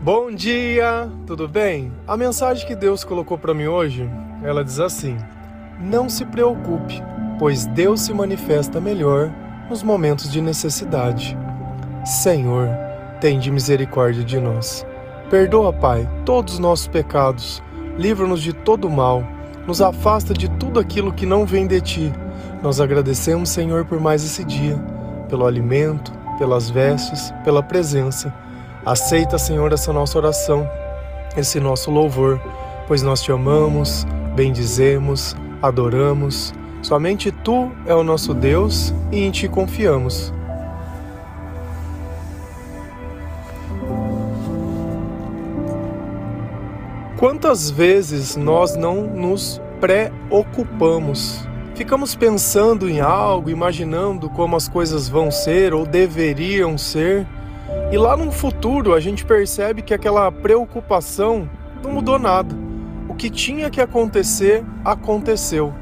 Bom dia, tudo bem? A mensagem que Deus colocou para mim hoje, ela diz assim: Não se preocupe, pois Deus se manifesta melhor nos momentos de necessidade. Senhor, tende misericórdia de nós. Perdoa, Pai, todos os nossos pecados, livra-nos de todo mal, nos afasta de tudo aquilo que não vem de ti. Nós agradecemos, Senhor, por mais esse dia, pelo alimento, pelas vestes, pela presença Aceita, Senhor, essa nossa oração, esse nosso louvor, pois nós te amamos, bendizemos, adoramos. Somente tu é o nosso Deus e em ti confiamos. Quantas vezes nós não nos preocupamos? Ficamos pensando em algo, imaginando como as coisas vão ser ou deveriam ser e lá no futuro a gente percebe que aquela preocupação não mudou nada. O que tinha que acontecer, aconteceu.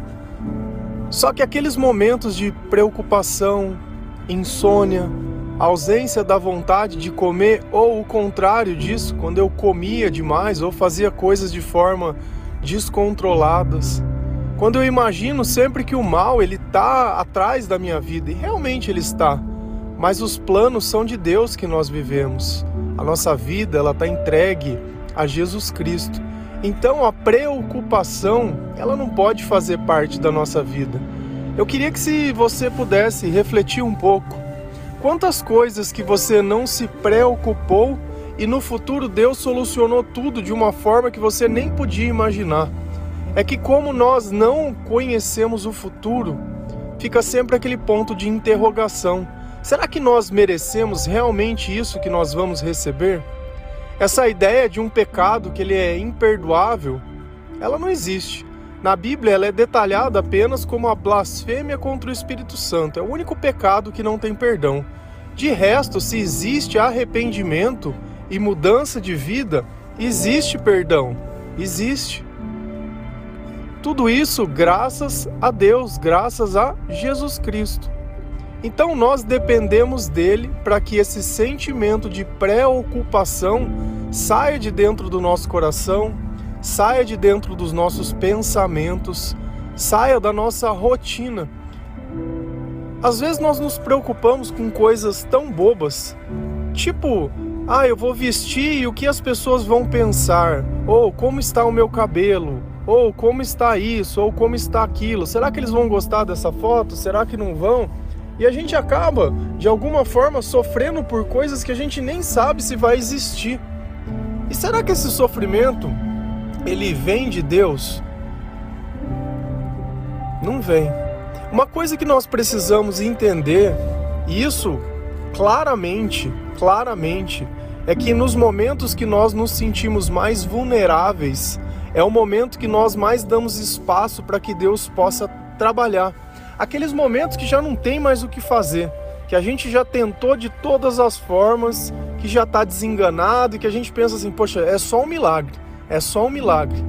Só que aqueles momentos de preocupação, insônia, ausência da vontade de comer, ou o contrário disso, quando eu comia demais ou fazia coisas de forma descontroladas. Quando eu imagino sempre que o mal ele está atrás da minha vida, e realmente ele está mas os planos são de Deus que nós vivemos. A nossa vida ela está entregue a Jesus Cristo. Então a preocupação ela não pode fazer parte da nossa vida. Eu queria que se você pudesse refletir um pouco, quantas coisas que você não se preocupou e no futuro Deus solucionou tudo de uma forma que você nem podia imaginar. É que como nós não conhecemos o futuro, fica sempre aquele ponto de interrogação. Será que nós merecemos realmente isso que nós vamos receber? Essa ideia de um pecado que ele é imperdoável, ela não existe. Na Bíblia ela é detalhada apenas como a blasfêmia contra o Espírito Santo. É o único pecado que não tem perdão. De resto, se existe arrependimento e mudança de vida, existe perdão. Existe. Tudo isso graças a Deus, graças a Jesus Cristo. Então nós dependemos dele para que esse sentimento de preocupação saia de dentro do nosso coração, saia de dentro dos nossos pensamentos, saia da nossa rotina. Às vezes nós nos preocupamos com coisas tão bobas, tipo, ah, eu vou vestir e o que as pessoas vão pensar, ou como está o meu cabelo, ou como está isso, ou como está aquilo. Será que eles vão gostar dessa foto? Será que não vão? E a gente acaba, de alguma forma, sofrendo por coisas que a gente nem sabe se vai existir. E será que esse sofrimento ele vem de Deus? Não vem. Uma coisa que nós precisamos entender, e isso claramente, claramente, é que nos momentos que nós nos sentimos mais vulneráveis, é o momento que nós mais damos espaço para que Deus possa trabalhar aqueles momentos que já não tem mais o que fazer, que a gente já tentou de todas as formas, que já está desenganado e que a gente pensa assim, poxa, é só um milagre, é só um milagre.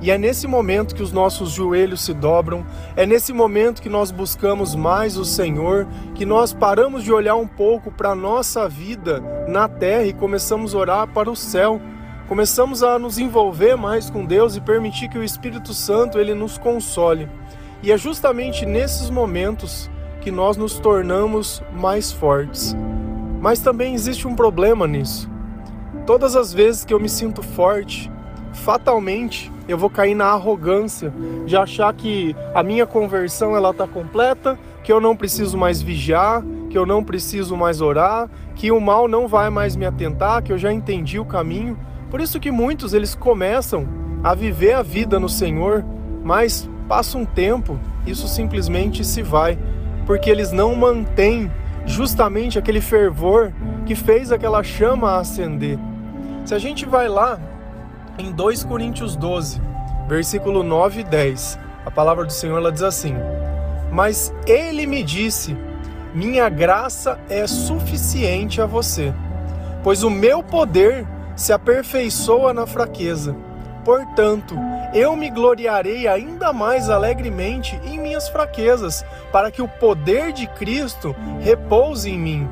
E é nesse momento que os nossos joelhos se dobram, é nesse momento que nós buscamos mais o Senhor, que nós paramos de olhar um pouco para a nossa vida na terra e começamos a orar para o céu. Começamos a nos envolver mais com Deus e permitir que o Espírito Santo ele nos console. E é justamente nesses momentos que nós nos tornamos mais fortes. Mas também existe um problema nisso. Todas as vezes que eu me sinto forte, fatalmente eu vou cair na arrogância de achar que a minha conversão ela está completa, que eu não preciso mais vigiar, que eu não preciso mais orar, que o mal não vai mais me atentar, que eu já entendi o caminho. Por isso que muitos eles começam a viver a vida no Senhor, mas Passa um tempo, isso simplesmente se vai, porque eles não mantêm justamente aquele fervor que fez aquela chama acender. Se a gente vai lá em 2 Coríntios 12, versículo 9 e 10, a palavra do Senhor ela diz assim: Mas ele me disse: Minha graça é suficiente a você, pois o meu poder se aperfeiçoa na fraqueza. Portanto, eu me gloriarei ainda mais alegremente em minhas fraquezas, para que o poder de Cristo repouse em mim.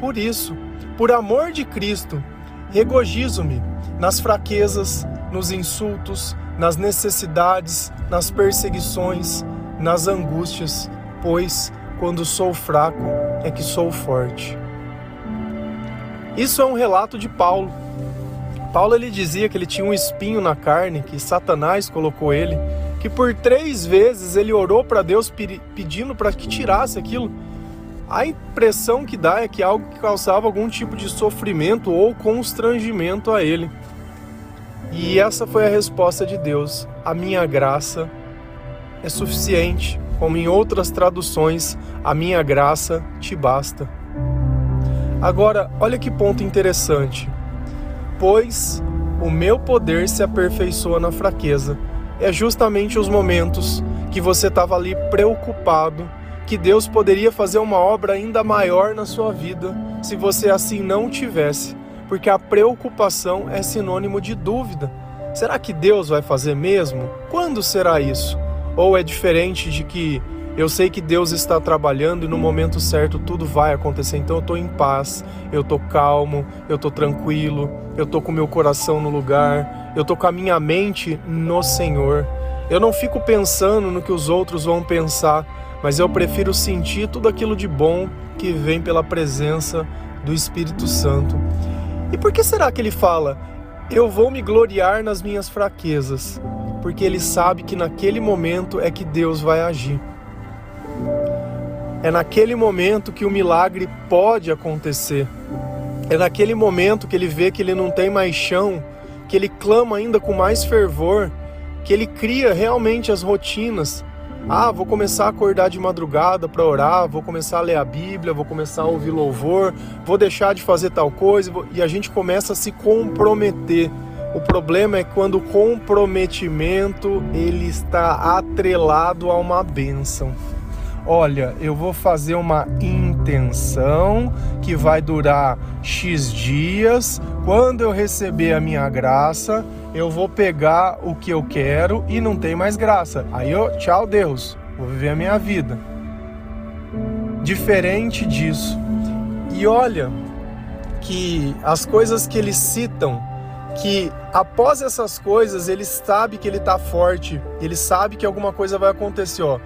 Por isso, por amor de Cristo, regozijo-me nas fraquezas, nos insultos, nas necessidades, nas perseguições, nas angústias, pois quando sou fraco é que sou forte. Isso é um relato de Paulo. Paulo ele dizia que ele tinha um espinho na carne, que Satanás colocou ele, que por três vezes ele orou para Deus pedindo para que tirasse aquilo. A impressão que dá é que é algo que causava algum tipo de sofrimento ou constrangimento a ele. E essa foi a resposta de Deus: a minha graça é suficiente, como em outras traduções, a minha graça te basta. Agora, olha que ponto interessante. Pois o meu poder se aperfeiçoa na fraqueza. É justamente os momentos que você estava ali preocupado que Deus poderia fazer uma obra ainda maior na sua vida se você assim não tivesse, porque a preocupação é sinônimo de dúvida. Será que Deus vai fazer mesmo? Quando será isso? Ou é diferente de que eu sei que Deus está trabalhando e no momento certo tudo vai acontecer. Então eu estou em paz, eu estou calmo, eu estou tranquilo, eu estou com meu coração no lugar, eu estou com a minha mente no Senhor. Eu não fico pensando no que os outros vão pensar, mas eu prefiro sentir tudo aquilo de bom que vem pela presença do Espírito Santo. E por que será que ele fala: Eu vou me gloriar nas minhas fraquezas? Porque ele sabe que naquele momento é que Deus vai agir. É naquele momento que o milagre pode acontecer. É naquele momento que ele vê que ele não tem mais chão, que ele clama ainda com mais fervor, que ele cria realmente as rotinas. Ah, vou começar a acordar de madrugada para orar, vou começar a ler a Bíblia, vou começar a ouvir louvor, vou deixar de fazer tal coisa e a gente começa a se comprometer. O problema é quando o comprometimento ele está atrelado a uma bênção olha, eu vou fazer uma intenção que vai durar X dias. Quando eu receber a minha graça, eu vou pegar o que eu quero e não tem mais graça. Aí eu, tchau Deus, vou viver a minha vida. Diferente disso. E olha que as coisas que eles citam que após essas coisas ele sabe que ele está forte, ele sabe que alguma coisa vai acontecer, ó.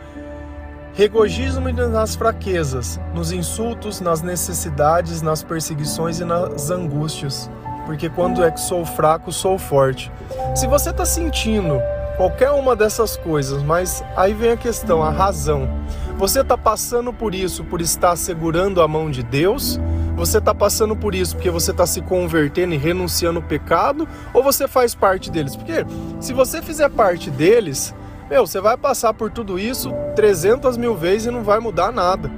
Regozijo-me nas fraquezas, nos insultos, nas necessidades, nas perseguições e nas angústias, porque quando é que sou fraco, sou forte. Se você está sentindo qualquer uma dessas coisas, mas aí vem a questão, a razão. Você está passando por isso por estar segurando a mão de Deus? Você está passando por isso porque você está se convertendo e renunciando ao pecado? Ou você faz parte deles? Porque se você fizer parte deles, meu, você vai passar por tudo isso 300 mil vezes e não vai mudar nada.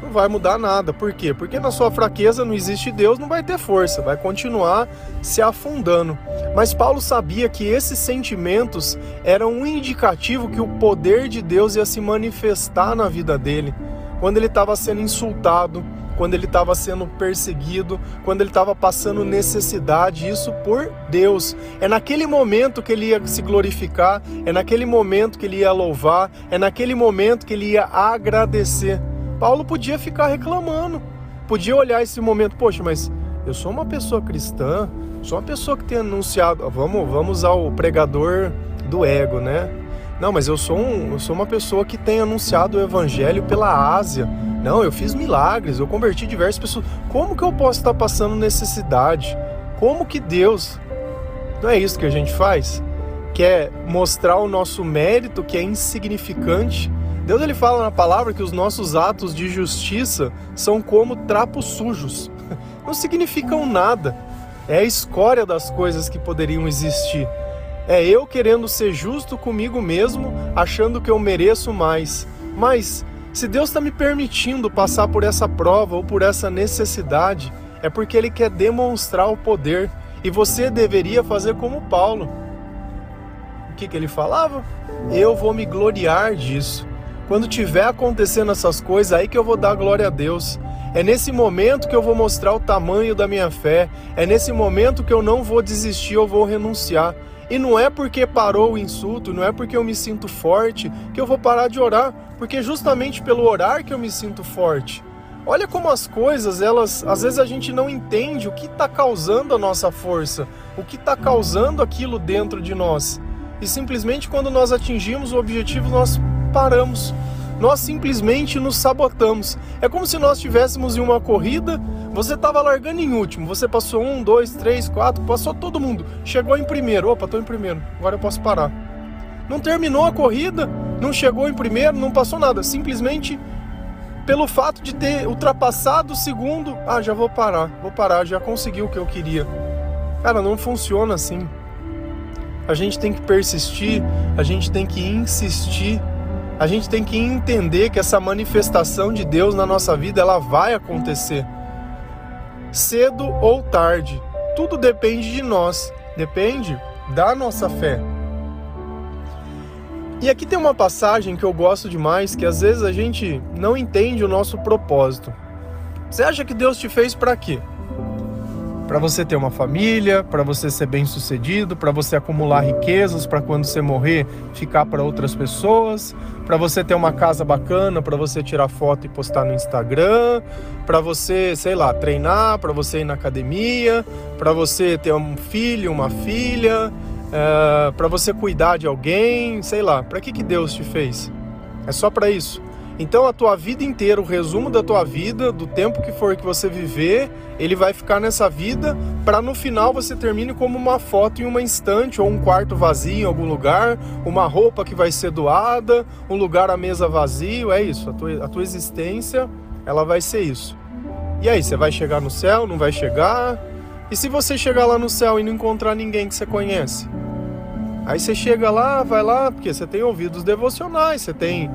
Não vai mudar nada. Por quê? Porque na sua fraqueza não existe Deus, não vai ter força, vai continuar se afundando. Mas Paulo sabia que esses sentimentos eram um indicativo que o poder de Deus ia se manifestar na vida dele. Quando ele estava sendo insultado, quando ele estava sendo perseguido, quando ele estava passando necessidade, isso por Deus. É naquele momento que ele ia se glorificar, é naquele momento que ele ia louvar, é naquele momento que ele ia agradecer. Paulo podia ficar reclamando, podia olhar esse momento, poxa, mas eu sou uma pessoa cristã, sou uma pessoa que tem anunciado, vamos, vamos usar o pregador do ego, né? Não, mas eu sou, um, eu sou uma pessoa que tem anunciado o evangelho pela Ásia. Não, eu fiz milagres, eu converti diversas pessoas. Como que eu posso estar passando necessidade? Como que Deus. Não é isso que a gente faz? Quer mostrar o nosso mérito que é insignificante. Deus ele fala na palavra que os nossos atos de justiça são como trapos sujos. Não significam nada. É a escória das coisas que poderiam existir. É eu querendo ser justo comigo mesmo, achando que eu mereço mais. Mas se Deus está me permitindo passar por essa prova ou por essa necessidade, é porque Ele quer demonstrar o poder. E você deveria fazer como Paulo. O que, que ele falava? Eu vou me gloriar disso. Quando tiver acontecendo essas coisas, aí que eu vou dar glória a Deus. É nesse momento que eu vou mostrar o tamanho da minha fé. É nesse momento que eu não vou desistir, eu vou renunciar. E não é porque parou o insulto, não é porque eu me sinto forte que eu vou parar de orar, porque justamente pelo orar que eu me sinto forte. Olha como as coisas, elas, às vezes a gente não entende o que está causando a nossa força, o que está causando aquilo dentro de nós. E simplesmente quando nós atingimos o objetivo, nós paramos. Nós simplesmente nos sabotamos. É como se nós estivéssemos em uma corrida, você estava largando em último, você passou um, dois, três, quatro, passou todo mundo, chegou em primeiro. Opa, estou em primeiro, agora eu posso parar. Não terminou a corrida, não chegou em primeiro, não passou nada, simplesmente pelo fato de ter ultrapassado o segundo, ah, já vou parar, vou parar, já consegui o que eu queria. Cara, não funciona assim. A gente tem que persistir, a gente tem que insistir, a gente tem que entender que essa manifestação de Deus na nossa vida, ela vai acontecer. Cedo ou tarde, tudo depende de nós, depende da nossa fé. E aqui tem uma passagem que eu gosto demais, que às vezes a gente não entende o nosso propósito. Você acha que Deus te fez para quê? Para você ter uma família, para você ser bem-sucedido, para você acumular riquezas, para quando você morrer ficar para outras pessoas, para você ter uma casa bacana, para você tirar foto e postar no Instagram, para você, sei lá, treinar, para você ir na academia, para você ter um filho, uma filha, é, para você cuidar de alguém, sei lá, para que, que Deus te fez? É só para isso. Então a tua vida inteira, o resumo da tua vida, do tempo que for que você viver, ele vai ficar nessa vida para no final você termine como uma foto em uma instante ou um quarto vazio em algum lugar, uma roupa que vai ser doada, um lugar à mesa vazio, é isso. A tua, a tua existência, ela vai ser isso. E aí, você vai chegar no céu, não vai chegar? E se você chegar lá no céu e não encontrar ninguém que você conhece? Aí você chega lá, vai lá, porque você tem ouvido os devocionais, você tem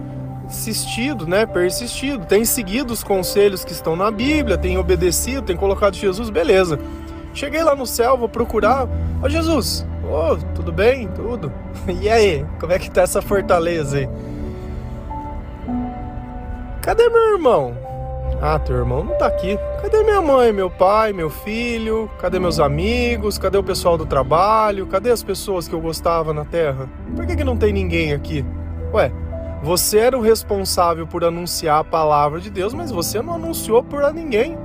insistido, né, persistido, tem seguido os conselhos que estão na Bíblia, tem obedecido, tem colocado Jesus, beleza. Cheguei lá no céu, vou procurar, ó Jesus, ô, oh, tudo bem? Tudo. E aí, como é que tá essa fortaleza aí? Cadê meu irmão? Ah, teu irmão não tá aqui. Cadê minha mãe, meu pai, meu filho? Cadê meus amigos? Cadê o pessoal do trabalho? Cadê as pessoas que eu gostava na Terra? Por que, que não tem ninguém aqui? Ué, você era o responsável por anunciar a palavra de Deus, mas você não anunciou por ninguém.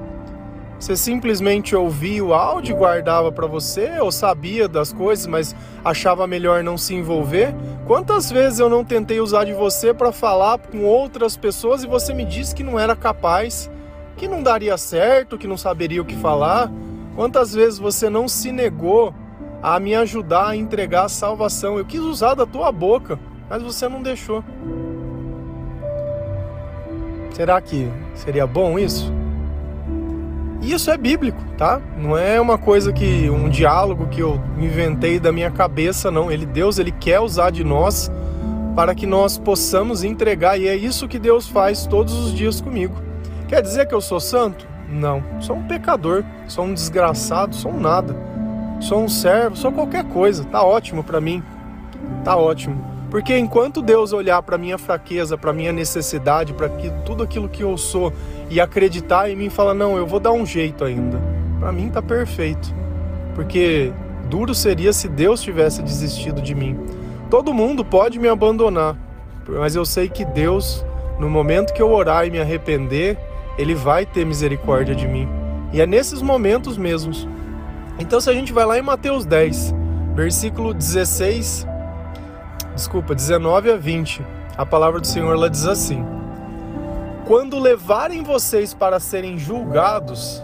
Você simplesmente ouvia o áudio e guardava para você, ou sabia das coisas, mas achava melhor não se envolver? Quantas vezes eu não tentei usar de você para falar com outras pessoas e você me disse que não era capaz, que não daria certo, que não saberia o que falar? Quantas vezes você não se negou a me ajudar a entregar a salvação? Eu quis usar da tua boca, mas você não deixou. Será que seria bom isso? E isso é bíblico, tá? Não é uma coisa que um diálogo que eu inventei da minha cabeça, não. Ele Deus, ele quer usar de nós para que nós possamos entregar e é isso que Deus faz todos os dias comigo. Quer dizer que eu sou santo? Não, sou um pecador, sou um desgraçado, sou um nada. Sou um servo, sou qualquer coisa. Tá ótimo para mim. Tá ótimo. Porque enquanto Deus olhar para minha fraqueza, para minha necessidade, para tudo aquilo que eu sou e acreditar em mim e falar: "Não, eu vou dar um jeito ainda". Para mim tá perfeito. Porque duro seria se Deus tivesse desistido de mim. Todo mundo pode me abandonar, mas eu sei que Deus, no momento que eu orar e me arrepender, ele vai ter misericórdia de mim. E é nesses momentos mesmos. Então se a gente vai lá em Mateus 10, versículo 16 desculpa, 19 a 20, a palavra do Senhor ela diz assim: Quando levarem vocês para serem julgados,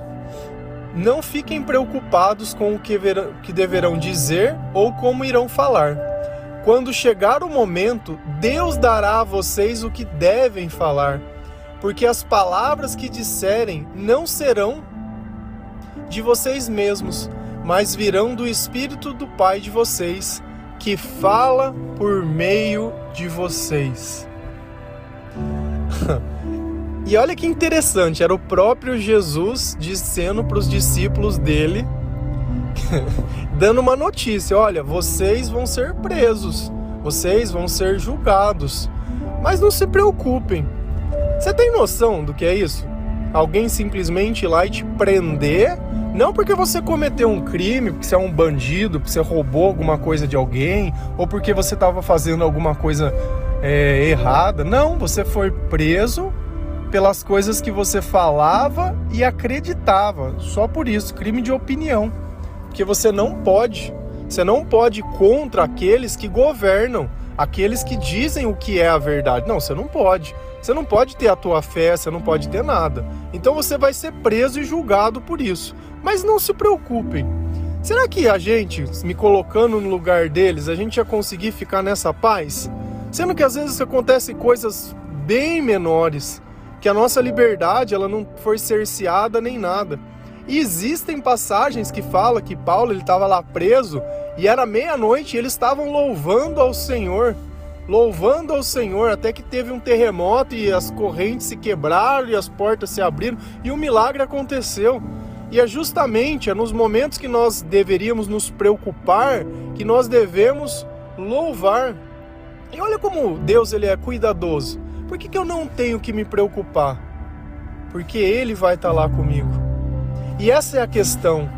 não fiquem preocupados com o que, verão, que deverão dizer ou como irão falar. Quando chegar o momento, Deus dará a vocês o que devem falar, porque as palavras que disserem não serão de vocês mesmos, mas virão do Espírito do Pai de vocês que fala por meio de vocês. e olha que interessante, era o próprio Jesus dizendo para os discípulos dele, dando uma notícia: olha, vocês vão ser presos, vocês vão ser julgados, mas não se preocupem. Você tem noção do que é isso? Alguém simplesmente ir lá e te prender não porque você cometeu um crime, porque você é um bandido, porque você roubou alguma coisa de alguém, ou porque você estava fazendo alguma coisa é, errada. Não, você foi preso pelas coisas que você falava e acreditava. Só por isso, crime de opinião. Porque você não pode, você não pode ir contra aqueles que governam, aqueles que dizem o que é a verdade. Não, você não pode. Você não pode ter a tua fé, você não pode ter nada. Então você vai ser preso e julgado por isso. Mas não se preocupem. Será que a gente, me colocando no lugar deles, a gente ia conseguir ficar nessa paz? Sendo que às vezes acontecem coisas bem menores, que a nossa liberdade ela não foi cerceada nem nada. E existem passagens que fala que Paulo ele estava lá preso e era meia-noite e eles estavam louvando ao Senhor, louvando ao Senhor até que teve um terremoto e as correntes se quebraram e as portas se abriram e um milagre aconteceu. E é justamente é nos momentos que nós deveríamos nos preocupar que nós devemos louvar. E olha como Deus ele é cuidadoso. Por que, que eu não tenho que me preocupar? Porque Ele vai estar lá comigo. E essa é a questão.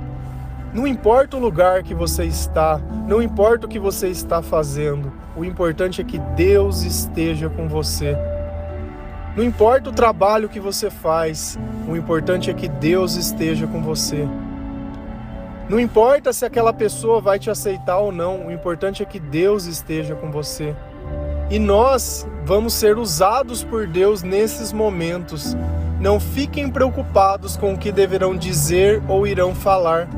Não importa o lugar que você está, não importa o que você está fazendo, o importante é que Deus esteja com você. Não importa o trabalho que você faz, o importante é que Deus esteja com você. Não importa se aquela pessoa vai te aceitar ou não, o importante é que Deus esteja com você. E nós vamos ser usados por Deus nesses momentos. Não fiquem preocupados com o que deverão dizer ou irão falar.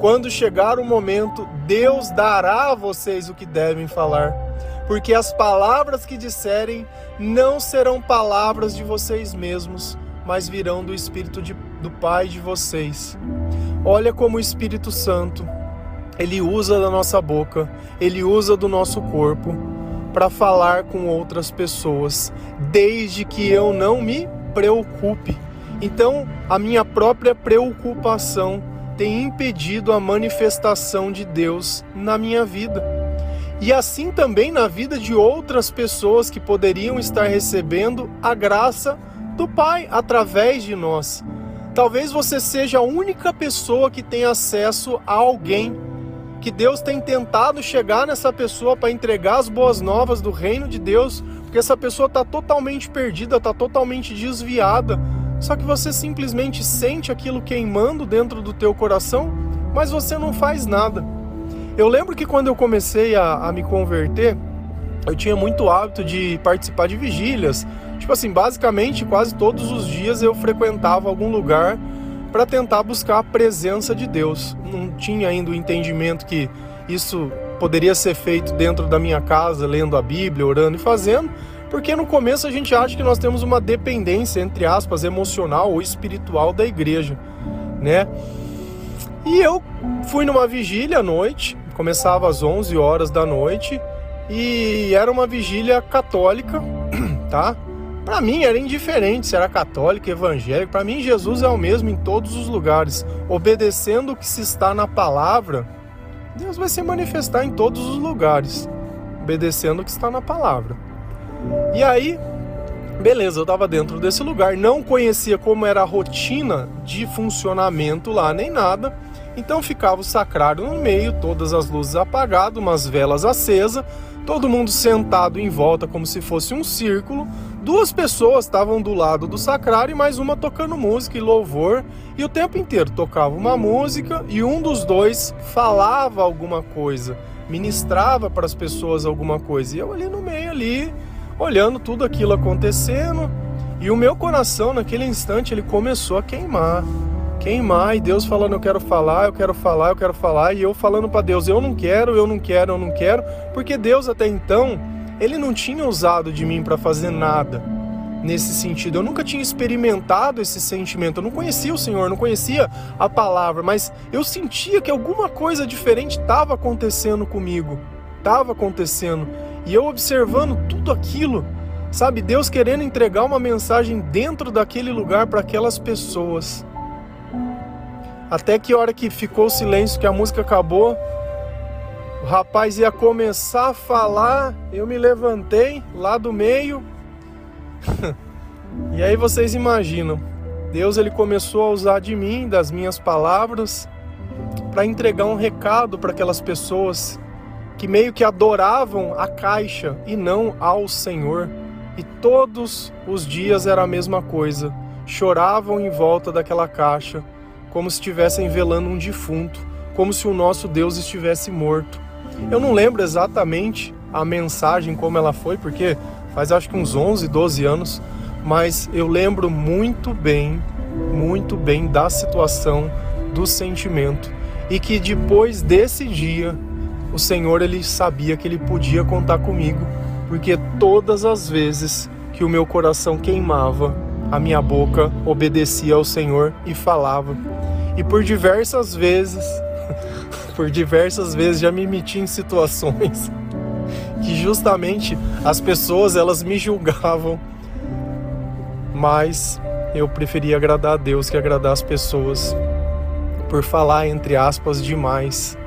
Quando chegar o momento, Deus dará a vocês o que devem falar. Porque as palavras que disserem não serão palavras de vocês mesmos, mas virão do Espírito de, do Pai de vocês. Olha como o Espírito Santo, ele usa da nossa boca, ele usa do nosso corpo para falar com outras pessoas, desde que eu não me preocupe. Então, a minha própria preocupação tem impedido a manifestação de Deus na minha vida. E assim também na vida de outras pessoas que poderiam estar recebendo a graça do Pai através de nós. Talvez você seja a única pessoa que tem acesso a alguém que Deus tem tentado chegar nessa pessoa para entregar as boas novas do reino de Deus, porque essa pessoa está totalmente perdida, está totalmente desviada. Só que você simplesmente sente aquilo queimando dentro do teu coração, mas você não faz nada. Eu lembro que quando eu comecei a, a me converter, eu tinha muito hábito de participar de vigílias. Tipo assim, basicamente quase todos os dias eu frequentava algum lugar para tentar buscar a presença de Deus. Não tinha ainda o entendimento que isso poderia ser feito dentro da minha casa, lendo a Bíblia, orando e fazendo, porque no começo a gente acha que nós temos uma dependência, entre aspas, emocional ou espiritual da igreja, né? E eu fui numa vigília à noite, começava às 11 horas da noite, e era uma vigília católica, tá? Para mim era indiferente se era católico, evangélico. Para mim Jesus é o mesmo em todos os lugares. Obedecendo o que se está na palavra, Deus vai se manifestar em todos os lugares. Obedecendo o que está na palavra. E aí, beleza, eu estava dentro desse lugar, não conhecia como era a rotina de funcionamento lá nem nada. Então ficava o sacrário no meio, todas as luzes apagadas, umas velas acesas, todo mundo sentado em volta como se fosse um círculo, Duas pessoas estavam do lado do sacrário e mais uma tocando música e louvor, e o tempo inteiro tocava uma música e um dos dois falava alguma coisa, ministrava para as pessoas alguma coisa. E eu ali no meio ali, olhando tudo aquilo acontecendo, e o meu coração naquele instante ele começou a queimar. Queimar, e Deus falando, eu quero falar, eu quero falar, eu quero falar, e eu falando para Deus, eu não quero, eu não quero, eu não quero, porque Deus até então ele não tinha usado de mim para fazer nada nesse sentido. Eu nunca tinha experimentado esse sentimento. Eu não conhecia o Senhor, não conhecia a palavra, mas eu sentia que alguma coisa diferente estava acontecendo comigo. Estava acontecendo. E eu observando tudo aquilo, sabe? Deus querendo entregar uma mensagem dentro daquele lugar para aquelas pessoas. Até que hora que ficou o silêncio, que a música acabou, o rapaz ia começar a falar, eu me levantei lá do meio. e aí vocês imaginam, Deus ele começou a usar de mim, das minhas palavras, para entregar um recado para aquelas pessoas que meio que adoravam a caixa e não ao Senhor. E todos os dias era a mesma coisa. Choravam em volta daquela caixa, como se estivessem velando um defunto, como se o nosso Deus estivesse morto. Eu não lembro exatamente a mensagem como ela foi, porque faz acho que uns 11, 12 anos, mas eu lembro muito bem, muito bem da situação, do sentimento e que depois desse dia o Senhor ele sabia que ele podia contar comigo, porque todas as vezes que o meu coração queimava, a minha boca obedecia ao Senhor e falava. E por diversas vezes, por diversas vezes já me meti em situações que justamente as pessoas elas me julgavam, mas eu preferia agradar a Deus que agradar as pessoas por falar entre aspas demais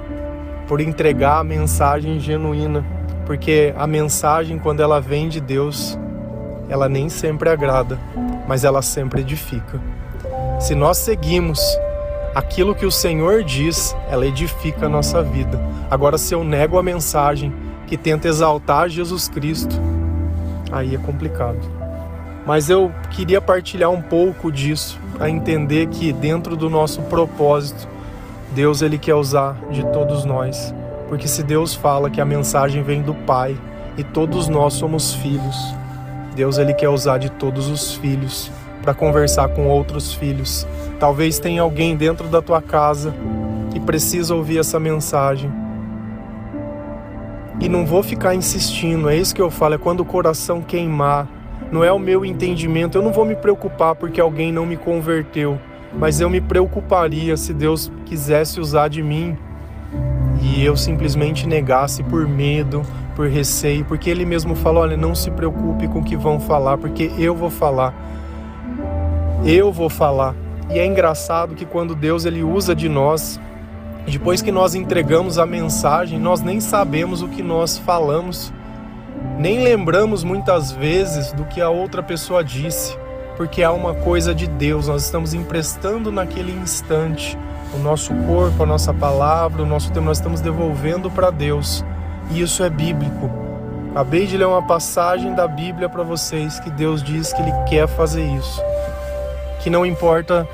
por entregar a mensagem genuína, porque a mensagem, quando ela vem de Deus, ela nem sempre agrada, mas ela sempre edifica. Se nós seguimos aquilo que o Senhor diz, ela edifica a nossa vida. Agora, se eu nego a mensagem que tenta exaltar Jesus Cristo, aí é complicado. Mas eu queria partilhar um pouco disso, a entender que dentro do nosso propósito, Deus ele quer usar de todos nós, porque se Deus fala que a mensagem vem do Pai e todos nós somos filhos, Deus ele quer usar de todos os filhos para conversar com outros filhos. Talvez tenha alguém dentro da tua casa que precisa ouvir essa mensagem. E não vou ficar insistindo, é isso que eu falo, é quando o coração queimar, não é o meu entendimento, eu não vou me preocupar porque alguém não me converteu mas eu me preocuparia se Deus quisesse usar de mim e eu simplesmente negasse por medo, por receio, porque Ele mesmo falou: olha, não se preocupe com o que vão falar, porque eu vou falar. Eu vou falar. E é engraçado que quando Deus ele usa de nós, depois que nós entregamos a mensagem, nós nem sabemos o que nós falamos, nem lembramos muitas vezes do que a outra pessoa disse porque há uma coisa de Deus, nós estamos emprestando naquele instante o nosso corpo, a nossa palavra, o nosso tempo, nós estamos devolvendo para Deus. E isso é bíblico. Acabei de ler uma passagem da Bíblia para vocês que Deus diz que Ele quer fazer isso. Que não importa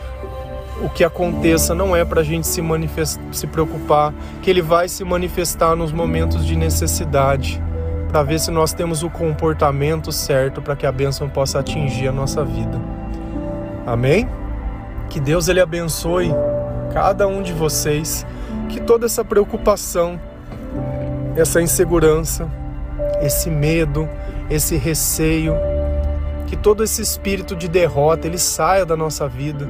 o que aconteça, não é para a gente se, se preocupar, que Ele vai se manifestar nos momentos de necessidade para ver se nós temos o comportamento certo para que a bênção possa atingir a nossa vida. Amém? Que Deus ele abençoe cada um de vocês, que toda essa preocupação, essa insegurança, esse medo, esse receio, que todo esse espírito de derrota ele saia da nossa vida.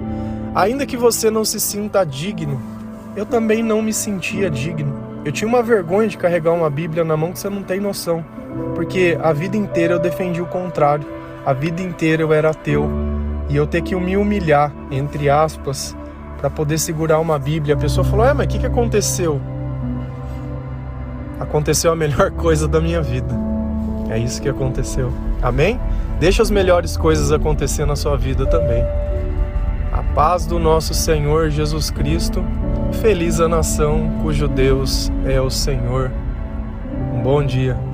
Ainda que você não se sinta digno, eu também não me sentia digno. Eu tinha uma vergonha de carregar uma Bíblia na mão que você não tem noção. Porque a vida inteira eu defendi o contrário. A vida inteira eu era ateu. E eu ter que me humilhar, entre aspas, para poder segurar uma Bíblia. A pessoa falou: É, mas o que, que aconteceu? Aconteceu a melhor coisa da minha vida. É isso que aconteceu. Amém? Deixa as melhores coisas acontecer na sua vida também. A paz do nosso Senhor Jesus Cristo Feliz a nação cujo Deus é o Senhor. Um bom dia.